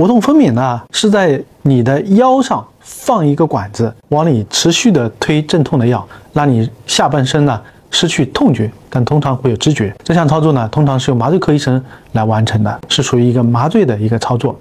无痛分娩呢是在你的腰上放一个管子往里持续的推镇痛的药让你下半身呢失去痛觉但通常会有知觉。这项操作呢通常是由麻醉科医生来完成的是属于一个麻醉的一个操作。